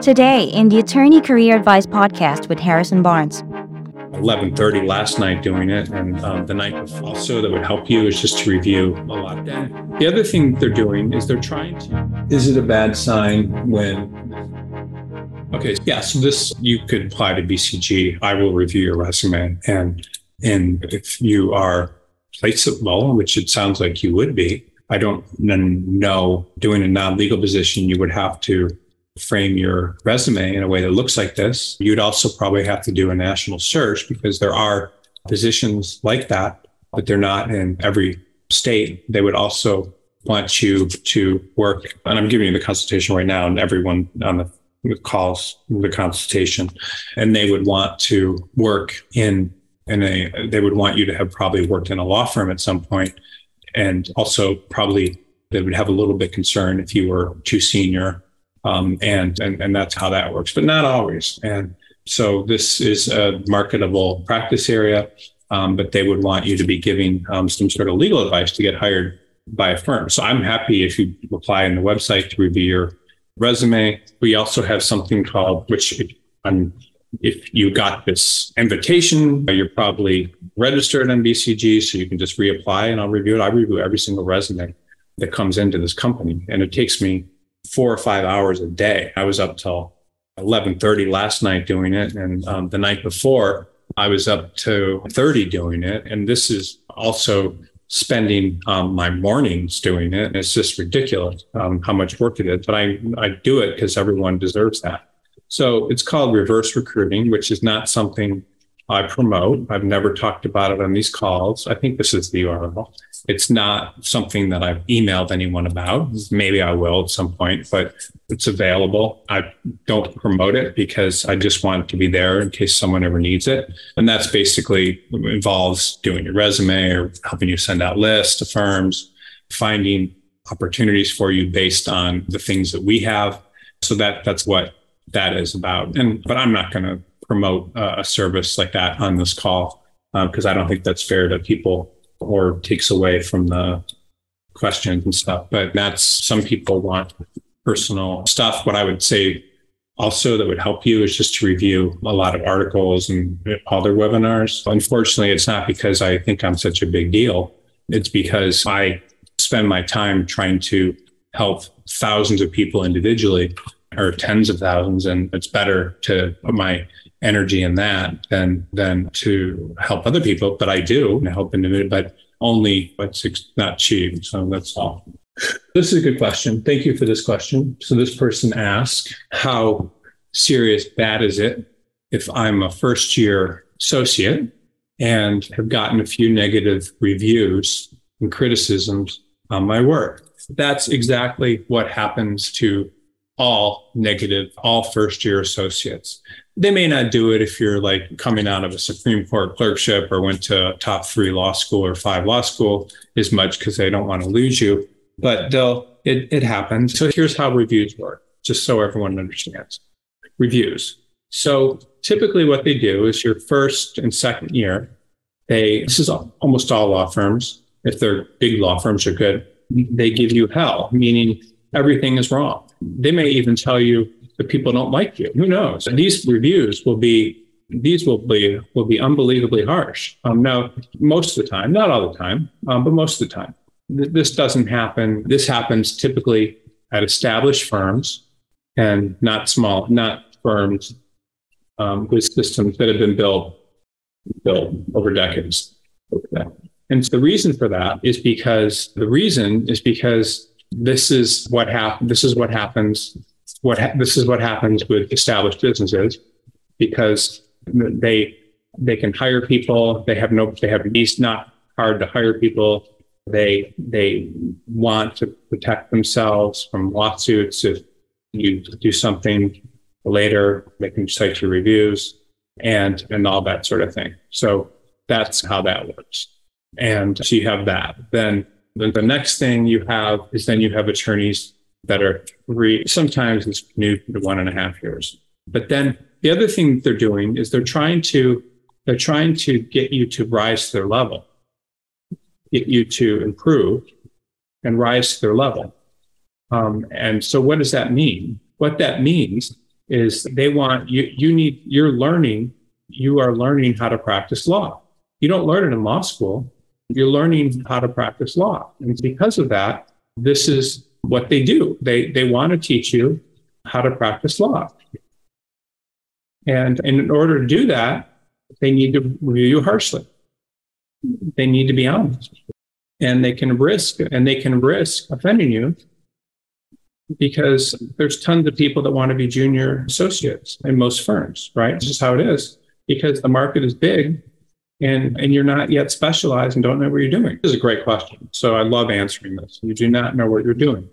Today, in the Attorney Career Advice podcast with Harrison Barnes. 11:30 last night doing it, and um, the night before. Also, that would help you is just to review a lot. Then the other thing they're doing is they're trying to. Is it a bad sign when? Okay, yeah. So this you could apply to BCG. I will review your resume, and and if you are placeable, which it sounds like you would be, I don't know doing a non-legal position, you would have to frame your resume in a way that looks like this. You'd also probably have to do a national search because there are positions like that, but they're not in every state. They would also want you to work, and I'm giving you the consultation right now, and everyone on the calls the consultation, and they would want to work in in a they would want you to have probably worked in a law firm at some point and also probably they would have a little bit concern if you were too senior. Um, and, and and that's how that works but not always. And so this is a marketable practice area um, but they would want you to be giving um, some sort of legal advice to get hired by a firm. So i'm happy if you apply in the website to review your resume. We also have something called which i'm if you got this invitation, you're probably registered on BCG, so you can just reapply and I'll review it. I review every single resume that comes into this company, and it takes me four or five hours a day. I was up till 11:30 last night doing it, and um, the night before I was up to 30 doing it. And this is also spending um, my mornings doing it. And it's just ridiculous um, how much work it is, but I I do it because everyone deserves that. So it's called reverse recruiting, which is not something I promote. I've never talked about it on these calls. I think this is the URL. It's not something that I've emailed anyone about. Maybe I will at some point, but it's available. I don't promote it because I just want it to be there in case someone ever needs it. And that's basically involves doing your resume or helping you send out lists to firms, finding opportunities for you based on the things that we have. So that that's what that is about. And but I'm not going to promote uh, a service like that on this call because um, I don't think that's fair to people or takes away from the questions and stuff. But that's some people want personal stuff. What I would say also that would help you is just to review a lot of articles and other webinars. Unfortunately, it's not because I think I'm such a big deal. It's because I spend my time trying to help thousands of people individually or tens of thousands. And it's better to put my energy in that than than to help other people. But I do help individuals, but only what's not cheap. So that's all. This is a good question. Thank you for this question. So this person asked, how serious bad is it if I'm a first year associate and have gotten a few negative reviews and criticisms on my work? That's exactly what happens to all negative, all first year associates. They may not do it if you're like coming out of a Supreme Court clerkship or went to top three law school or five law school as much because they don't want to lose you, but they'll, it, it happens. So here's how reviews work, just so everyone understands. Reviews. So typically what they do is your first and second year, they, this is almost all law firms. If they're big law firms are good, they give you hell, meaning everything is wrong. They may even tell you that people don't like you. Who knows? And these reviews will be these will be will be unbelievably harsh. Um, now, most of the time, not all the time, um, but most of the time, th- this doesn't happen. This happens typically at established firms and not small, not firms um, with systems that have been built built over decades. And the reason for that is because the reason is because this is what hap- this is what happens what ha- this is what happens with established businesses because they they can hire people. They have no they have it's not hard to hire people. They they want to protect themselves from lawsuits. If you do something later they can cite your reviews and and all that sort of thing. So that's how that works. And so you have that. Then then the next thing you have is then you have attorneys that are three, sometimes it's new to one and a half years. But then the other thing they're doing is they're trying to they're trying to get you to rise to their level, get you to improve and rise to their level. Um, and so, what does that mean? What that means is they want you. You need. You're learning. You are learning how to practice law. You don't learn it in law school. You're learning how to practice law, and because of that, this is what they do. They they want to teach you how to practice law. And, in order to do that, they need to review you harshly. They need to be honest. And they can risk and they can risk offending you because there's tons of people that want to be junior associates in most firms, right? This is how it is because the market is big and, and you're not yet specialized and don't know what you're doing. This is a great question. So I love answering this. You do not know what you're doing.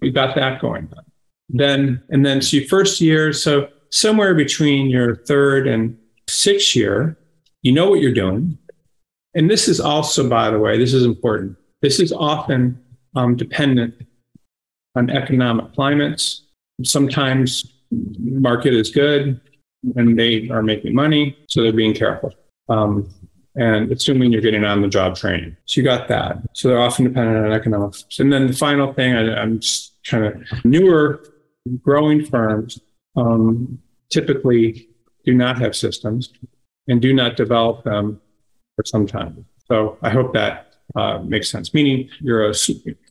You got that going on. Then, and then so your first year, so somewhere between your third and sixth year, you know what you're doing. And this is also, by the way, this is important. This is often um, dependent on economic climates. Sometimes market is good and they are making money, so they're being careful. Um, and assuming you're getting on the job training. So you got that. So they're often dependent on economics. And then the final thing, I, am just kind of newer growing firms um, typically do not have systems and do not develop them for some time. So I hope that uh, makes sense. Meaning you're a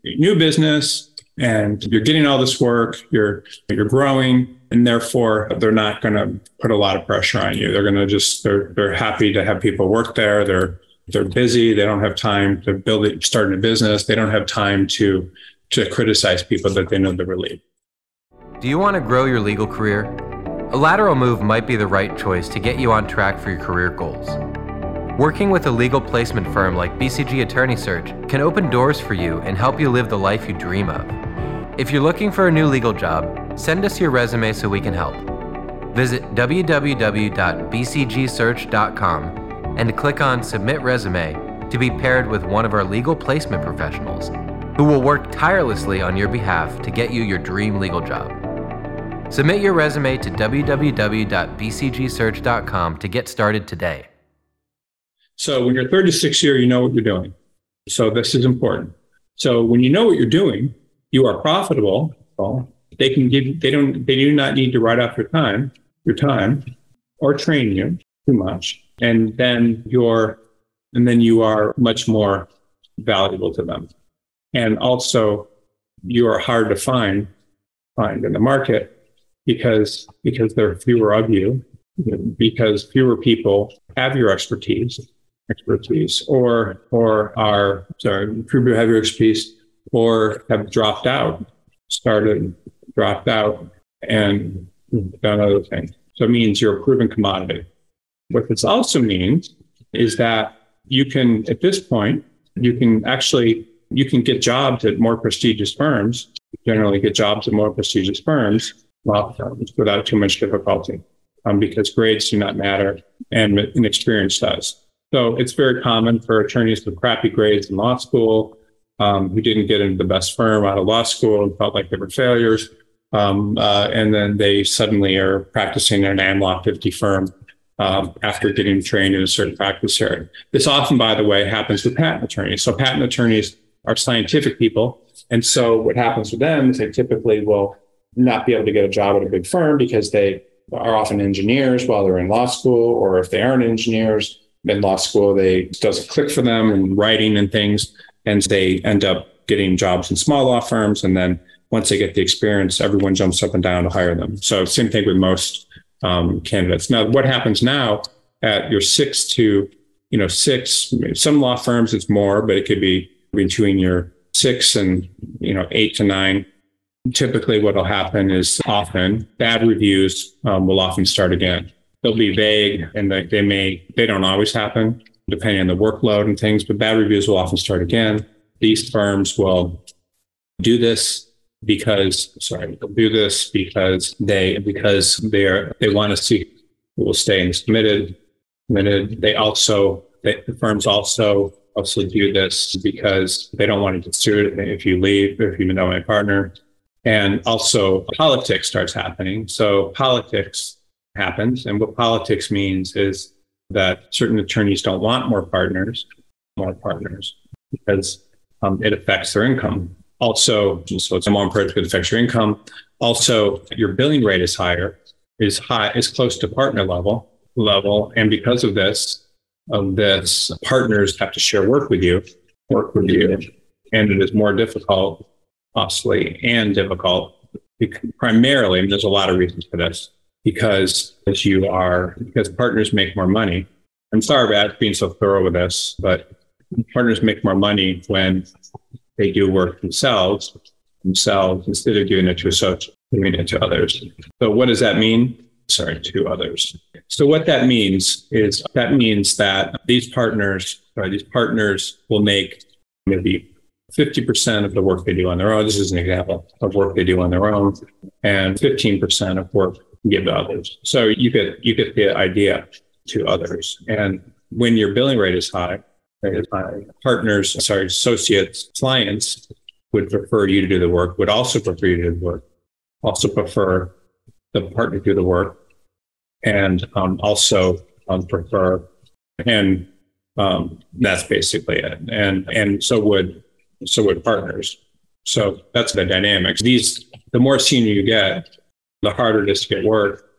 new business and you're getting all this work, you're you're growing, and therefore they're not going to put a lot of pressure on you. They're going to just they're they're happy to have people work there. They're they're busy. They don't have time to build it, start a business. They don't have time to to criticize people that they know they're relieved. Do you want to grow your legal career? A lateral move might be the right choice to get you on track for your career goals. Working with a legal placement firm like BCG Attorney Search can open doors for you and help you live the life you dream of. If you're looking for a new legal job, send us your resume so we can help. Visit www.bcgsearch.com and click on Submit Resume to be paired with one of our legal placement professionals who will work tirelessly on your behalf to get you your dream legal job. Submit your resume to www.bcgsearch.com to get started today. So, when you're 36 year, you know what you're doing. So, this is important. So, when you know what you're doing, you are profitable. Well, they can give. They don't. They do not need to write off your time, your time, or train you too much, and then you're, and then you are much more valuable to them and also you are hard to find find in the market because because there are fewer of you because fewer people have your expertise expertise or or are sorry fewer have your expertise or have dropped out started dropped out and done other things so it means you're a proven commodity what this also means is that you can at this point you can actually you can get jobs at more prestigious firms, generally get jobs at more prestigious firms without too much difficulty um, because grades do not matter and, and experience does. So it's very common for attorneys with crappy grades in law school um, who didn't get into the best firm out of law school and felt like they were failures. Um, uh, and then they suddenly are practicing in an AmLaw 50 firm um, after getting trained in a certain practice area. This often, by the way, happens with patent attorneys. So patent attorneys are scientific people. And so what happens with them is they typically will not be able to get a job at a big firm because they are often engineers while they're in law school, or if they aren't engineers in law school, they doesn't click for them in writing and things. And they end up getting jobs in small law firms. And then once they get the experience, everyone jumps up and down to hire them. So same thing with most um, candidates. Now, what happens now at your six to, you know, six, some law firms it's more, but it could be between your six and you know eight to nine typically what will happen is often bad reviews um, will often start again they'll be vague and they, they may they don't always happen depending on the workload and things but bad reviews will often start again these firms will do this because sorry they'll do this because they because they're they want to see who will stay and submitted submitted they also they, the firms also also do this because they don't want to get sued if you leave, if you know my partner. And also politics starts happening. So politics happens. And what politics means is that certain attorneys don't want more partners, more partners, because um, it affects their income. Also, so it's more important to affects your income. Also, your billing rate is higher, is high, is close to partner level level. And because of this, of this, partners have to share work with you, work with you. And it is more difficult, costly, and difficult. Primarily, and there's a lot of reasons for this, because as you are, because partners make more money. I'm sorry about being so thorough with this, but partners make more money when they do work themselves, themselves instead of doing it to associates, doing it to others. So what does that mean? Sorry, to others. So what that means is that means that these partners, sorry, these partners will make maybe 50% of the work they do on their own. This is an example of work they do on their own, and 15% of work give to others. So you could you get the idea to others. And when your billing rate is high, partners, sorry, associates, clients would prefer you to do the work, would also prefer you to do the work, also prefer the partner to do the work, and um, also um, prefer, and um, that's basically it. And and so would so would partners. So that's the dynamics. These the more senior you get, the harder it is to get work,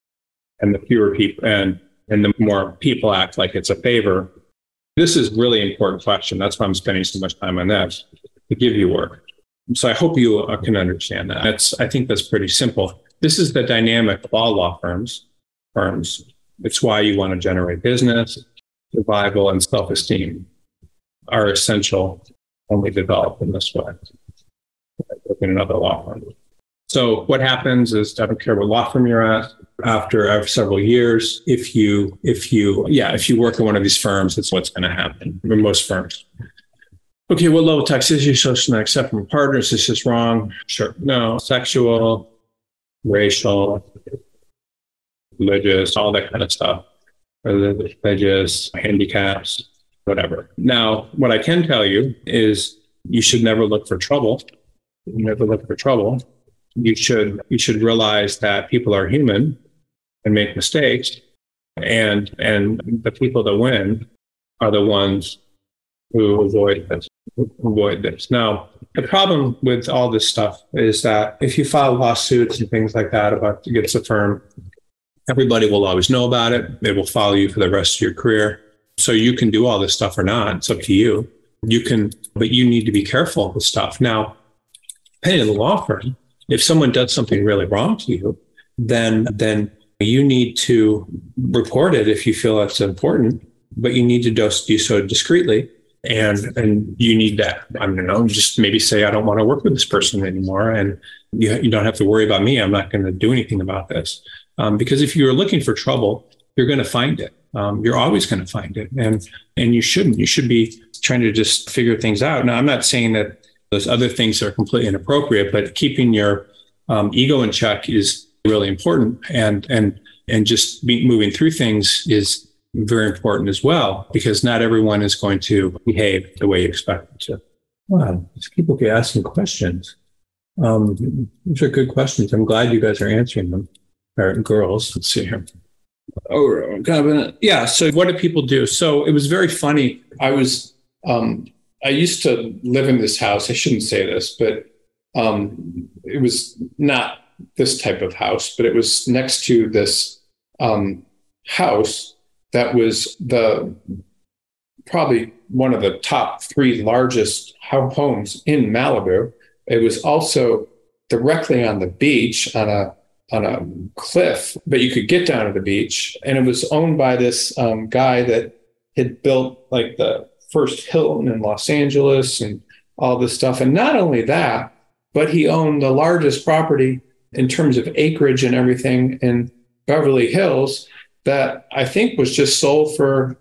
and the fewer people and and the more people act like it's a favor this is really important question. That's why I'm spending so much time on that to give you work. So I hope you uh, can understand that. That's, I think that's pretty simple. This is the dynamic of all law firms. Firms. It's why you want to generate business, survival, and self-esteem are essential only developed in this way. In another law firm. So what happens is I don't care what law firm you're at. After several years, if you if you yeah if you work in one of these firms, that's what's going to happen in most firms. Okay, what level of taxation social not accept from partners? This is wrong. Sure, no. Sexual, racial, religious, all that kind of stuff. Religious, handicaps, whatever. Now, what I can tell you is you should never look for trouble. Never look for trouble you should you should realize that people are human and make mistakes and and the people that win are the ones who avoid this avoid this. Now the problem with all this stuff is that if you file lawsuits and things like that about against a firm everybody will always know about it. They will follow you for the rest of your career. So you can do all this stuff or not. It's up to you. You can but you need to be careful with stuff. Now depending on the law firm if someone does something really wrong to you, then then you need to report it if you feel that's important, but you need to do so discreetly. And and you need that. I don't know, just maybe say, I don't want to work with this person anymore. And you, you don't have to worry about me. I'm not going to do anything about this. Um, because if you're looking for trouble, you're going to find it. Um, you're always going to find it. And and you shouldn't. You should be trying to just figure things out. Now, I'm not saying that those other things are completely inappropriate, but keeping your um, ego in check is really important, and and and just moving through things is very important as well because not everyone is going to behave the way you expect them to. Wow, these people keep asking questions. Um, these are good questions. I'm glad you guys are answering them. Right, girls, let's see here. Oh, yeah. So, what do people do? So, it was very funny. I was um, I used to live in this house. I shouldn't say this, but um, it was not this type of house, but it was next to this um, house that was the probably one of the top three largest homes in Malibu. It was also directly on the beach on a on a cliff, but you could get down to the beach. And it was owned by this um, guy that had built like the first Hilton in Los Angeles and all this stuff. And not only that, but he owned the largest property in terms of acreage and everything in Beverly Hills that I think was just sold for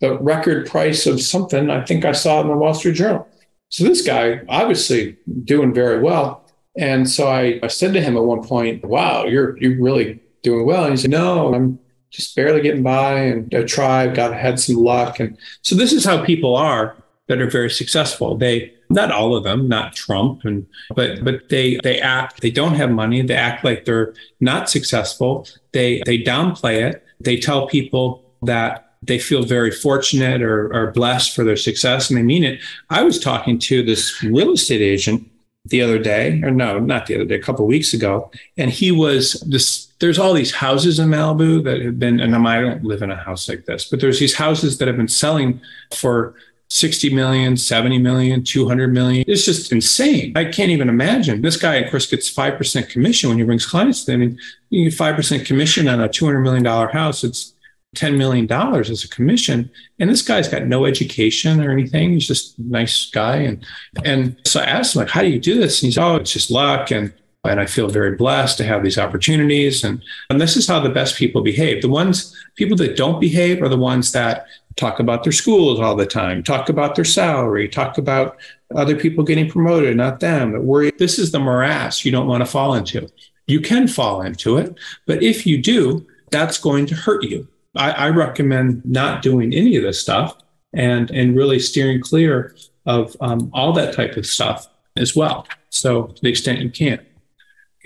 the record price of something I think I saw in the Wall Street Journal. So this guy obviously doing very well. And so I, I said to him at one point, wow, you're you're really doing well. And he said, no, I'm just barely getting by and I tried, got had some luck. And so this is how people are that are very successful. They not all of them, not Trump, and but but they they act they don't have money. They act like they're not successful. They they downplay it. They tell people that they feel very fortunate or, or blessed for their success and they mean it. I was talking to this real estate agent the other day, or no, not the other day, a couple weeks ago, and he was this. There's all these houses in Malibu that have been, and I don't live in a house like this, but there's these houses that have been selling for 60 million, 70 million, 200 million. It's just insane. I can't even imagine. This guy, of course, gets 5% commission when he brings clients to him. And you get 5% commission on a $200 million house. It's $10 million as a commission. And this guy's got no education or anything. He's just a nice guy. And, and so I asked him, like, how do you do this? And he's, oh, it's just luck. And, and I feel very blessed to have these opportunities. And, and this is how the best people behave. The ones, people that don't behave are the ones that talk about their schools all the time, talk about their salary, talk about other people getting promoted, not them, that worry. This is the morass you don't want to fall into. You can fall into it, but if you do, that's going to hurt you. I, I recommend not doing any of this stuff and and really steering clear of um, all that type of stuff as well. So to the extent you can.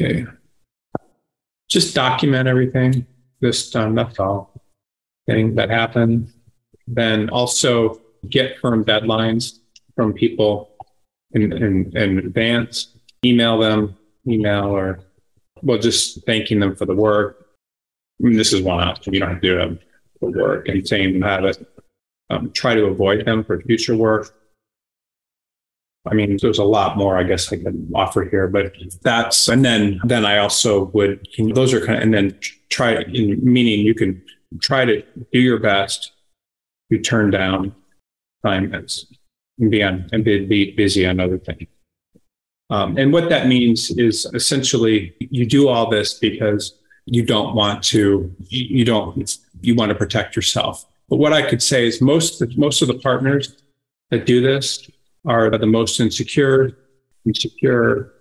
Okay. Just document everything. Just um, that's all. Thing that happened. Then also get firm deadlines from people in, in, in advance. Email them, email or well, just thanking them for the work I mean, this is one option. You don't have to do for work and saying have it. Um, try to avoid them for future work. I mean, there's a lot more I guess I can offer here, but that's and then then I also would those are kind of and then try meaning you can try to do your best to turn down assignments and be on and be, be busy on other things. Um, and what that means is essentially you do all this because you don't want to you don't you want to protect yourself but what i could say is most most of the partners that do this are the most insecure insecure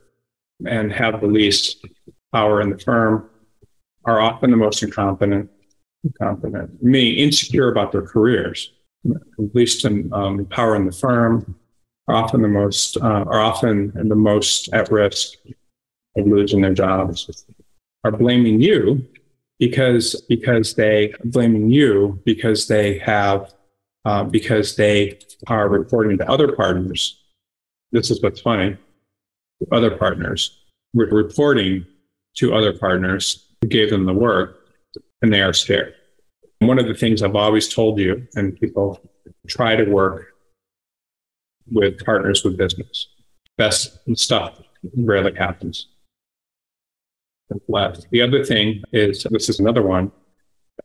and have the least power in the firm are often the most incompetent incompetent. Meaning insecure about their careers. Least in um, power in the firm are often the most uh, are often the most at risk of losing their jobs. Are blaming you because because they blaming you because they have uh, because they are reporting to other partners. This is what's funny. Other partners We're reporting to other partners who gave them the work, and they are scared. One of the things I've always told you, and people try to work with partners with business. Best stuff rarely happens left. The other thing is this is another one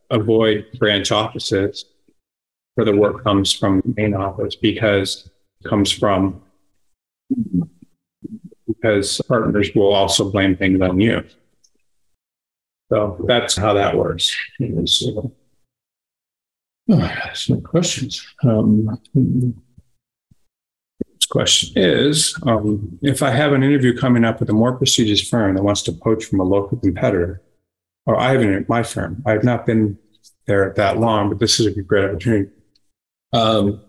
avoid branch offices the work comes from main office because it comes from because partners will also blame things on you. So that's how that works. So, some questions. Um, question is um, if I have an interview coming up with a more prestigious firm that wants to poach from a local competitor, or I have an my firm, I have not been there that long, but this is a great opportunity. Um,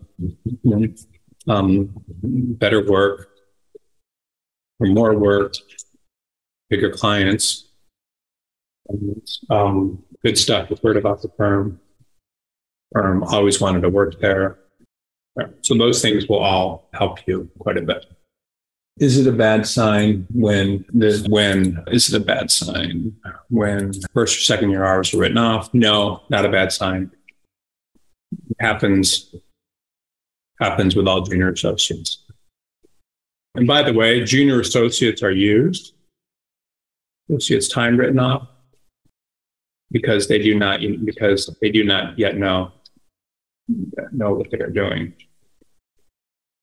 um, better work, or more work, bigger clients, um, good stuff. I've heard about the firm. Firm always wanted to work there. So those things will all help you quite a bit. Is it a bad sign when the when is it a bad sign when first or second year hours are written off? No, not a bad sign. Happens happens with all junior associates. And by the way, junior associates are used. You'll see it's time written off because they do not because they do not yet know know what they are doing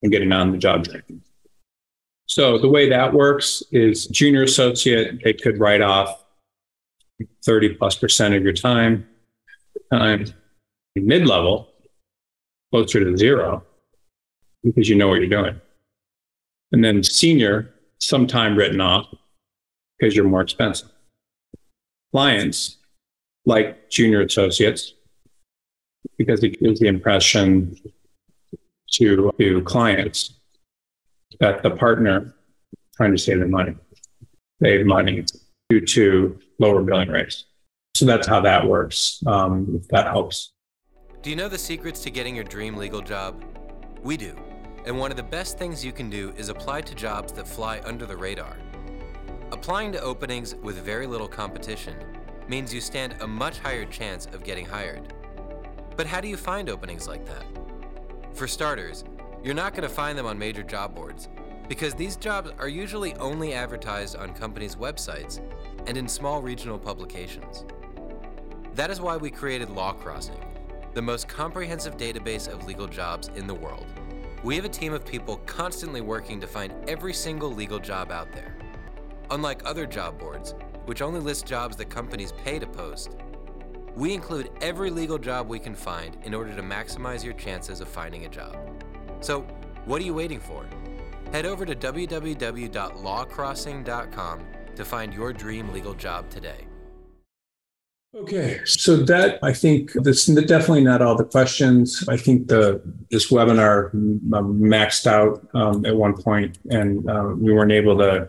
and getting on the job training. So the way that works is junior associate, they could write off 30 plus percent of your time. Time mid level, closer to zero, because you know what you're doing. And then senior, some time written off because you're more expensive. Clients, like junior associates, because it gives the impression to, to clients that the partner trying to save their money, save money due to lower billing rates. So that's how that works, um, that helps. Do you know the secrets to getting your dream legal job? We do. and one of the best things you can do is apply to jobs that fly under the radar. Applying to openings with very little competition means you stand a much higher chance of getting hired. But how do you find openings like that? For starters, you're not going to find them on major job boards because these jobs are usually only advertised on companies' websites and in small regional publications. That is why we created Law Crossing, the most comprehensive database of legal jobs in the world. We have a team of people constantly working to find every single legal job out there. Unlike other job boards, which only list jobs that companies pay to post, we include every legal job we can find in order to maximize your chances of finding a job. So, what are you waiting for? Head over to www.lawcrossing.com to find your dream legal job today. Okay, so that I think this definitely not all the questions. I think the this webinar maxed out um, at one point, and uh, we weren't able to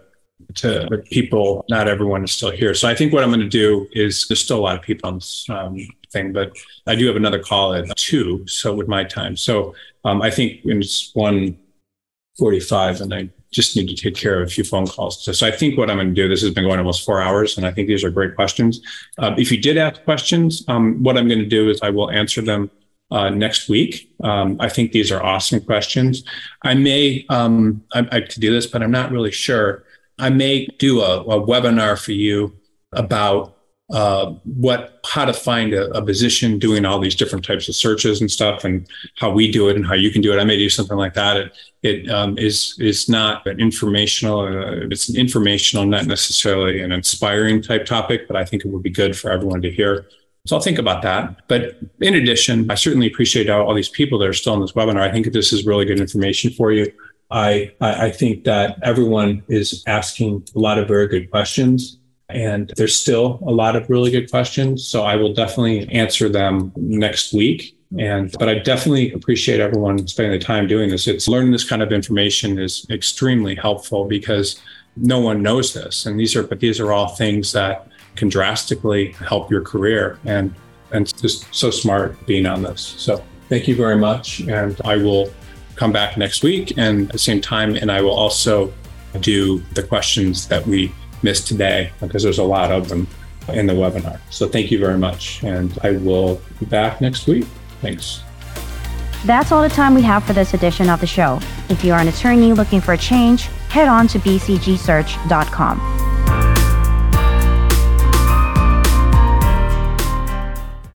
to people. Not everyone is still here, so I think what I'm going to do is there's still a lot of people on this um, thing, but I do have another call at two, so with my time. So um, I think it's one forty-five, and I just need to take care of a few phone calls. So, so I think what I'm going to do, this has been going almost four hours, and I think these are great questions. Uh, if you did ask questions, um, what I'm going to do is I will answer them uh, next week. Um, I think these are awesome questions. I may, um, I, I could do this, but I'm not really sure. I may do a, a webinar for you about uh, what how to find a, a, position doing all these different types of searches and stuff and how we do it and how you can do it. I may do something like that. It, it um, is is not an informational uh, it's an informational not necessarily an inspiring type topic but i think it would be good for everyone to hear. So i'll think about that. But in addition i certainly appreciate all, all these people that are still in this webinar. I think this is really good information for you. I, I think that everyone is asking a lot of very good questions and there's still a lot of really good questions. So I will definitely answer them next week. And, but I definitely appreciate everyone spending the time doing this. It's learning this kind of information is extremely helpful because no one knows this. And these are, but these are all things that can drastically help your career. And, and just so smart being on this. So thank you very much. And I will come back next week and at the same time. And I will also do the questions that we missed today because there's a lot of them in the webinar. So thank you very much. And I will be back next week. Thanks. That's all the time we have for this edition of the show. If you are an attorney looking for a change, head on to bcgsearch.com.